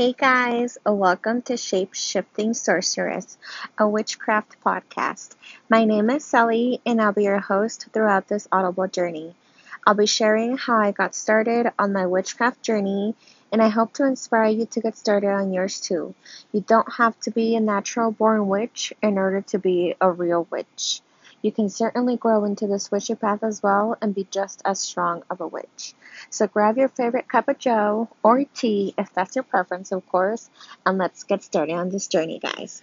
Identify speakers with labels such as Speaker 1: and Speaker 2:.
Speaker 1: Hey guys, welcome to Shape Shifting Sorceress, a witchcraft podcast. My name is Sally, and I'll be your host throughout this audible journey. I'll be sharing how I got started on my witchcraft journey, and I hope to inspire you to get started on yours too. You don't have to be a natural born witch in order to be a real witch. You can certainly grow into this witchy path as well and be just as strong of a witch. So grab your favorite cup of joe or tea, if that's your preference, of course, and let's get started on this journey, guys.